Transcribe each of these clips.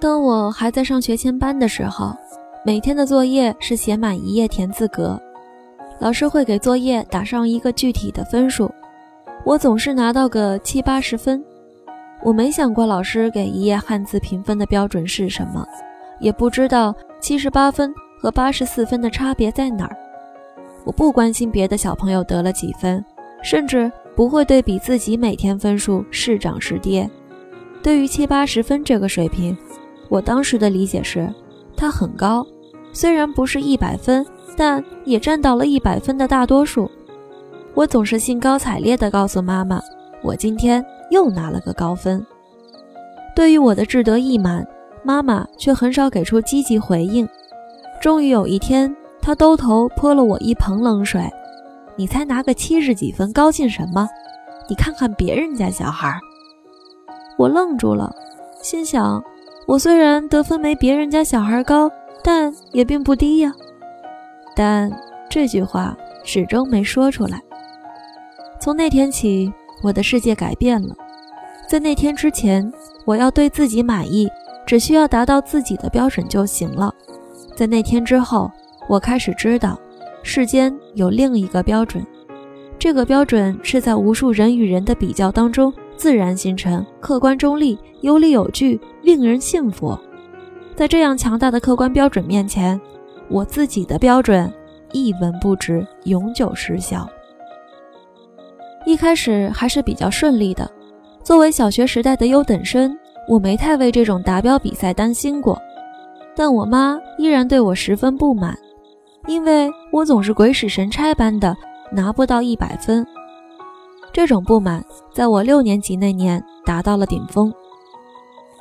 当我还在上学前班的时候，每天的作业是写满一页田字格，老师会给作业打上一个具体的分数，我总是拿到个七八十分。我没想过老师给一页汉字评分的标准是什么，也不知道七十八分和八十四分的差别在哪儿。我不关心别的小朋友得了几分，甚至不会对比自己每天分数是涨是跌。对于七八十分这个水平，我当时的理解是，他很高，虽然不是一百分，但也占到了一百分的大多数。我总是兴高采烈地告诉妈妈，我今天又拿了个高分。对于我的志得意满，妈妈却很少给出积极回应。终于有一天，她兜头泼了我一盆冷水：“你才拿个七十几分，高兴什么？你看看别人家小孩。”我愣住了，心想：我虽然得分没别人家小孩高，但也并不低呀。但这句话始终没说出来。从那天起，我的世界改变了。在那天之前，我要对自己满意，只需要达到自己的标准就行了。在那天之后，我开始知道，世间有另一个标准，这个标准是在无数人与人的比较当中。自然形成，客观中立，有理有据，令人信服。在这样强大的客观标准面前，我自己的标准一文不值，永久失效。一开始还是比较顺利的。作为小学时代的优等生，我没太为这种达标比赛担心过。但我妈依然对我十分不满，因为我总是鬼使神差般的拿不到一百分。这种不满在我六年级那年达到了顶峰。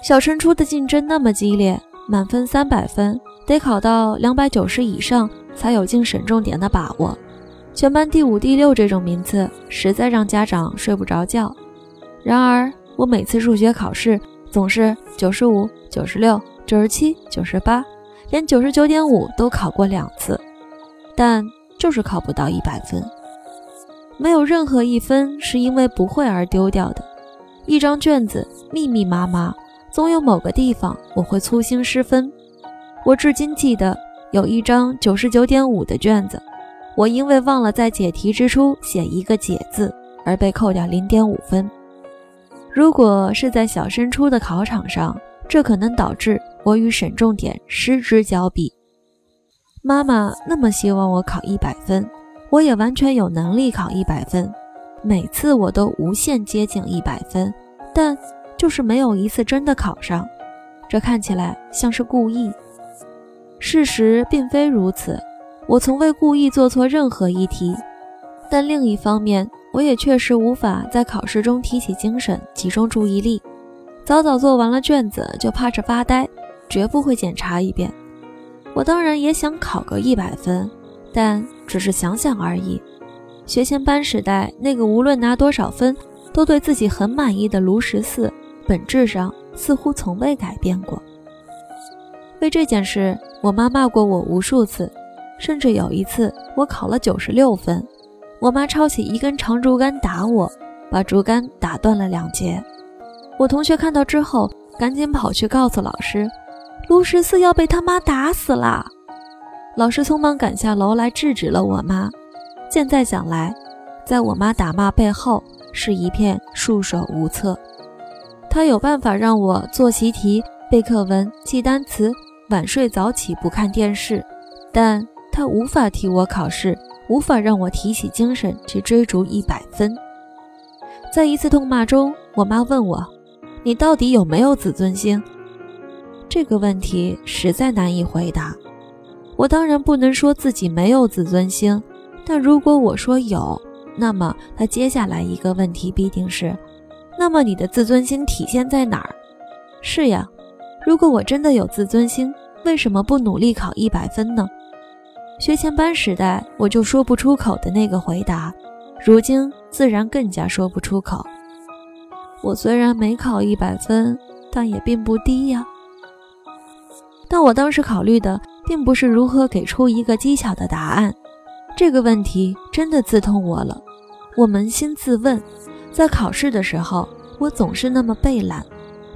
小升初的竞争那么激烈，满分三百分得考到两百九十以上才有进省重点的把握。全班第五、第六这种名次，实在让家长睡不着觉。然而，我每次数学考试总是九十五、九十六、九十七、九十八，连九十九点五都考过两次，但就是考不到一百分。没有任何一分是因为不会而丢掉的。一张卷子密密麻麻，总有某个地方我会粗心失分。我至今记得有一张九十九点五的卷子，我因为忘了在解题之初写一个“解”字，而被扣掉零点五分。如果是在小升初的考场上，这可能导致我与省重点失之交臂。妈妈那么希望我考一百分。我也完全有能力考一百分，每次我都无限接近一百分，但就是没有一次真的考上。这看起来像是故意，事实并非如此。我从未故意做错任何一题，但另一方面，我也确实无法在考试中提起精神、集中注意力。早早做完了卷子就趴着发呆，绝不会检查一遍。我当然也想考个一百分，但。只是想想而已。学前班时代那个无论拿多少分都对自己很满意的卢十四，本质上似乎从未改变过。为这件事，我妈骂过我无数次，甚至有一次我考了九十六分，我妈抄起一根长竹竿打我，把竹竿打断了两截。我同学看到之后，赶紧跑去告诉老师，卢十四要被他妈打死了。老师匆忙赶下楼来制止了我妈。现在想来，在我妈打骂背后是一片束手无策。她有办法让我做习题、背课文、记单词、晚睡早起、不看电视，但她无法替我考试，无法让我提起精神去追逐一百分。在一次痛骂中，我妈问我：“你到底有没有自尊心？”这个问题实在难以回答。我当然不能说自己没有自尊心，但如果我说有，那么他接下来一个问题必定是：那么你的自尊心体现在哪儿？是呀，如果我真的有自尊心，为什么不努力考一百分呢？学前班时代我就说不出口的那个回答，如今自然更加说不出口。我虽然没考一百分，但也并不低呀。但我当时考虑的。并不是如何给出一个技巧的答案，这个问题真的刺痛我了。我扪心自问，在考试的时候，我总是那么背懒，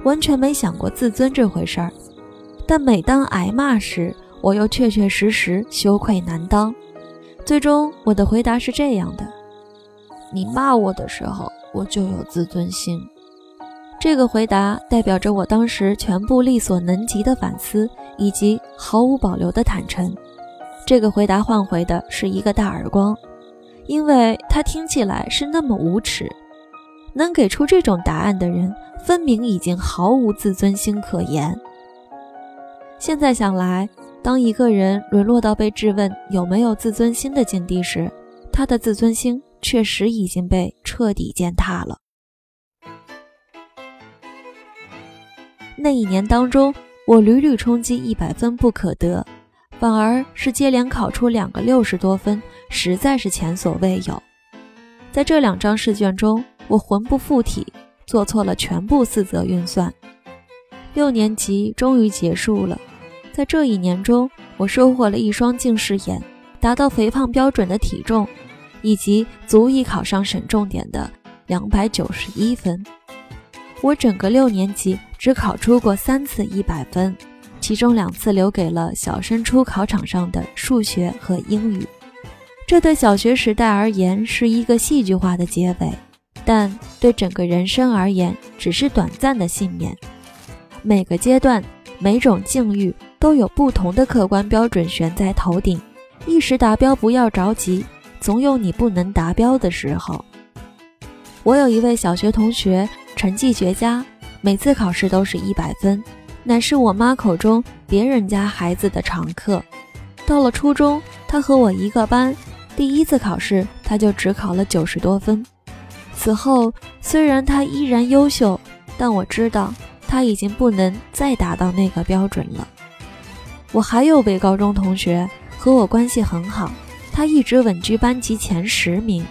完全没想过自尊这回事儿。但每当挨骂时，我又确确实实羞愧难当。最终，我的回答是这样的：你骂我的时候，我就有自尊心。这个回答代表着我当时全部力所能及的反思，以及毫无保留的坦诚。这个回答换回的是一个大耳光，因为他听起来是那么无耻。能给出这种答案的人，分明已经毫无自尊心可言。现在想来，当一个人沦落到被质问有没有自尊心的境地时，他的自尊心确实已经被彻底践踏了。那一年当中，我屡屡冲击一百分不可得，反而是接连考出两个六十多分，实在是前所未有。在这两张试卷中，我魂不附体，做错了全部四则运算。六年级终于结束了，在这一年中，我收获了一双近视眼，达到肥胖标准的体重，以及足以考上省重点的两百九十一分。我整个六年级只考出过三次一百分，其中两次留给了小升初考场上的数学和英语。这对小学时代而言是一个戏剧化的结尾。但对整个人生而言，只是短暂的幸免。每个阶段、每种境遇都有不同的客观标准悬在头顶。一时达标不要着急，总有你不能达标的时候。我有一位小学同学，成绩绝佳，每次考试都是一百分，乃是我妈口中别人家孩子的常客。到了初中，他和我一个班，第一次考试他就只考了九十多分。此后，虽然他依然优秀，但我知道他已经不能再达到那个标准了。我还有位高中同学和我关系很好，他一直稳居班级前十名。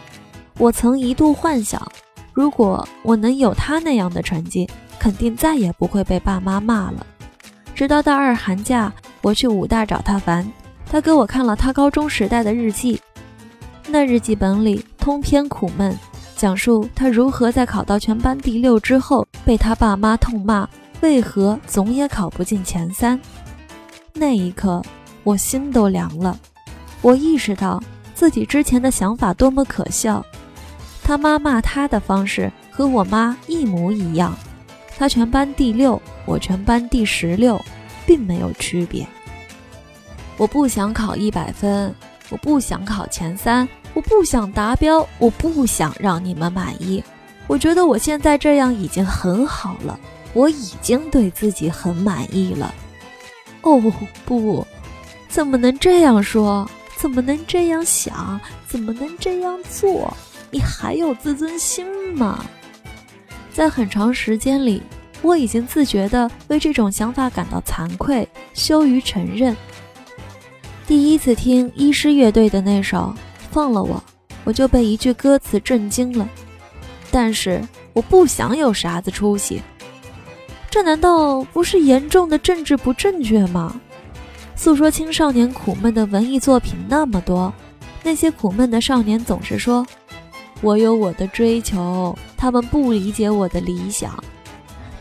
我曾一度幻想，如果我能有他那样的成绩，肯定再也不会被爸妈骂了。直到大二寒假，我去武大找他玩，他给我看了他高中时代的日记，那日记本里通篇苦闷。讲述他如何在考到全班第六之后，被他爸妈痛骂，为何总也考不进前三。那一刻，我心都凉了。我意识到自己之前的想法多么可笑。他妈骂他的方式和我妈一模一样。他全班第六，我全班第十六，并没有区别。我不想考一百分，我不想考前三。我不想达标，我不想让你们满意。我觉得我现在这样已经很好了，我已经对自己很满意了。哦不，怎么能这样说？怎么能这样想？怎么能这样做？你还有自尊心吗？在很长时间里，我已经自觉地为这种想法感到惭愧，羞于承认。第一次听医师乐队的那首。放了我，我就被一句歌词震惊了。但是我不想有啥子出息，这难道不是严重的政治不正确吗？诉说青少年苦闷的文艺作品那么多，那些苦闷的少年总是说：“我有我的追求，他们不理解我的理想。”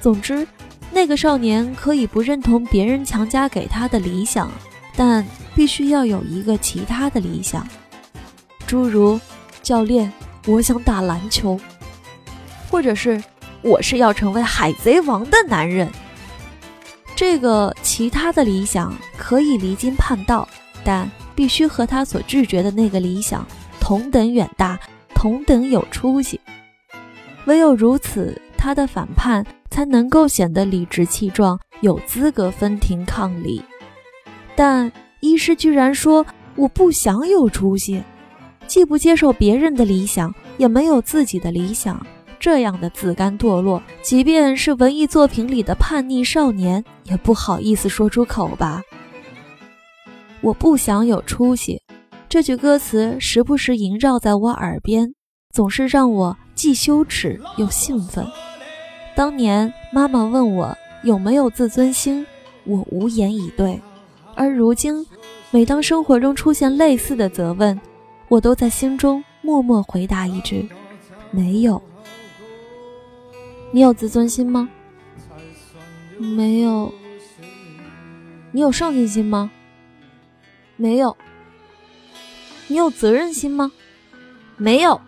总之，那个少年可以不认同别人强加给他的理想，但必须要有一个其他的理想。诸如，教练，我想打篮球，或者是我是要成为海贼王的男人。这个其他的理想可以离经叛道，但必须和他所拒绝的那个理想同等远大，同等有出息。唯有如此，他的反叛才能够显得理直气壮，有资格分庭抗礼。但医师居然说我不想有出息。既不接受别人的理想，也没有自己的理想，这样的自甘堕落，即便是文艺作品里的叛逆少年，也不好意思说出口吧。我不想有出息，这句歌词时不时萦绕在我耳边，总是让我既羞耻又兴奋。当年妈妈问我有没有自尊心，我无言以对，而如今，每当生活中出现类似的责问，我都在心中默默回答一句：“没有。”你有自尊心吗？没有。你有上进心吗？没有。你有责任心吗？没有。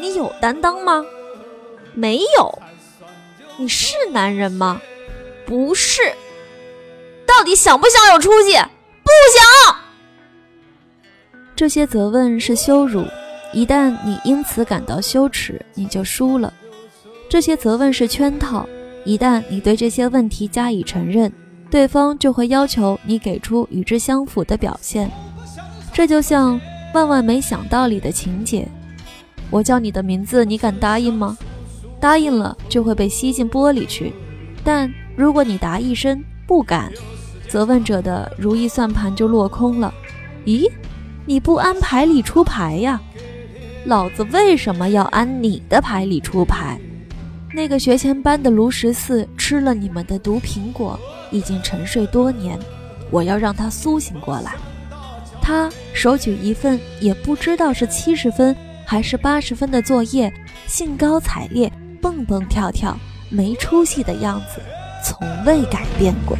你有担当吗？没有。你是男人吗？不是。到底想不想有出息？不想。这些责问是羞辱，一旦你因此感到羞耻，你就输了。这些责问是圈套，一旦你对这些问题加以承认。对方就会要求你给出与之相符的表现，这就像《万万没想到》里的情节。我叫你的名字，你敢答应吗？答应了就会被吸进玻璃去。但如果你答一声不敢，责问者的如意算盘就落空了。咦，你不按牌理出牌呀？老子为什么要按你的牌理出牌？那个学前班的卢十四吃了你们的毒苹果。已经沉睡多年，我要让他苏醒过来。他手举一份也不知道是七十分还是八十分的作业，兴高采烈，蹦蹦跳跳，没出息的样子，从未改变过。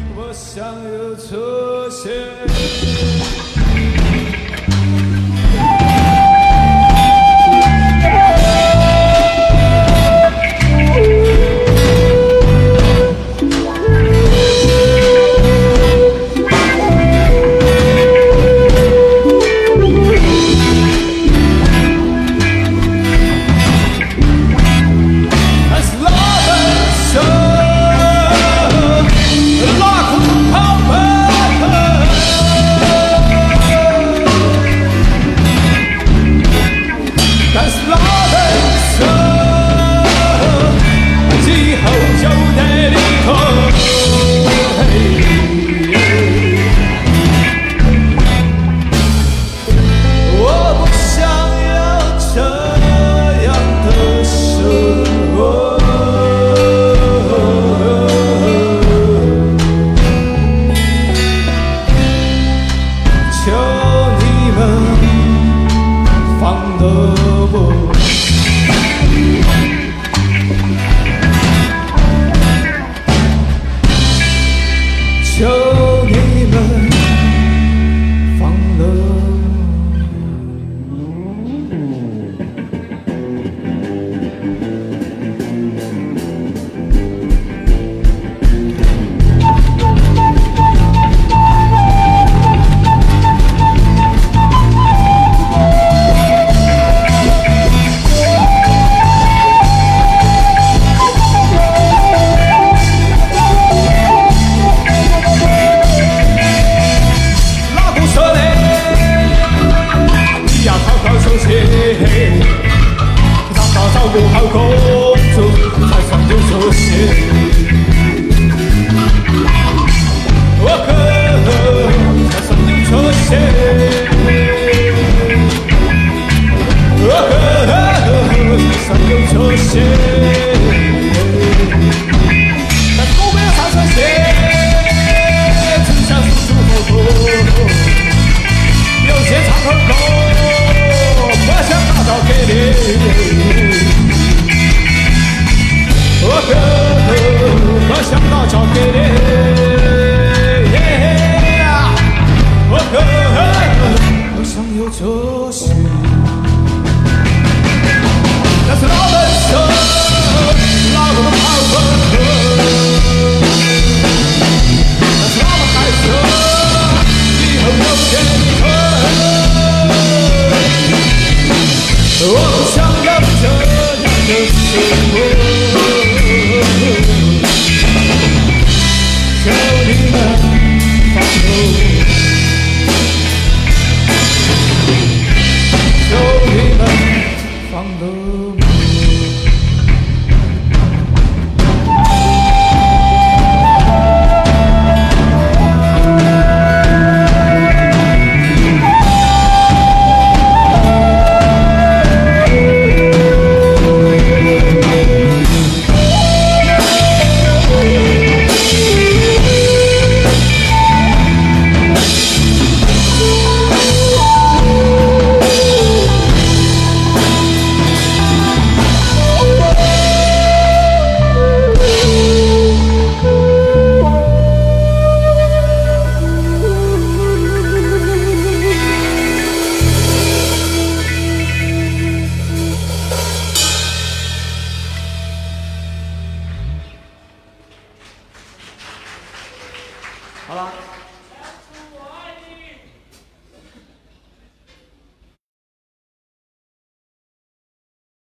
show.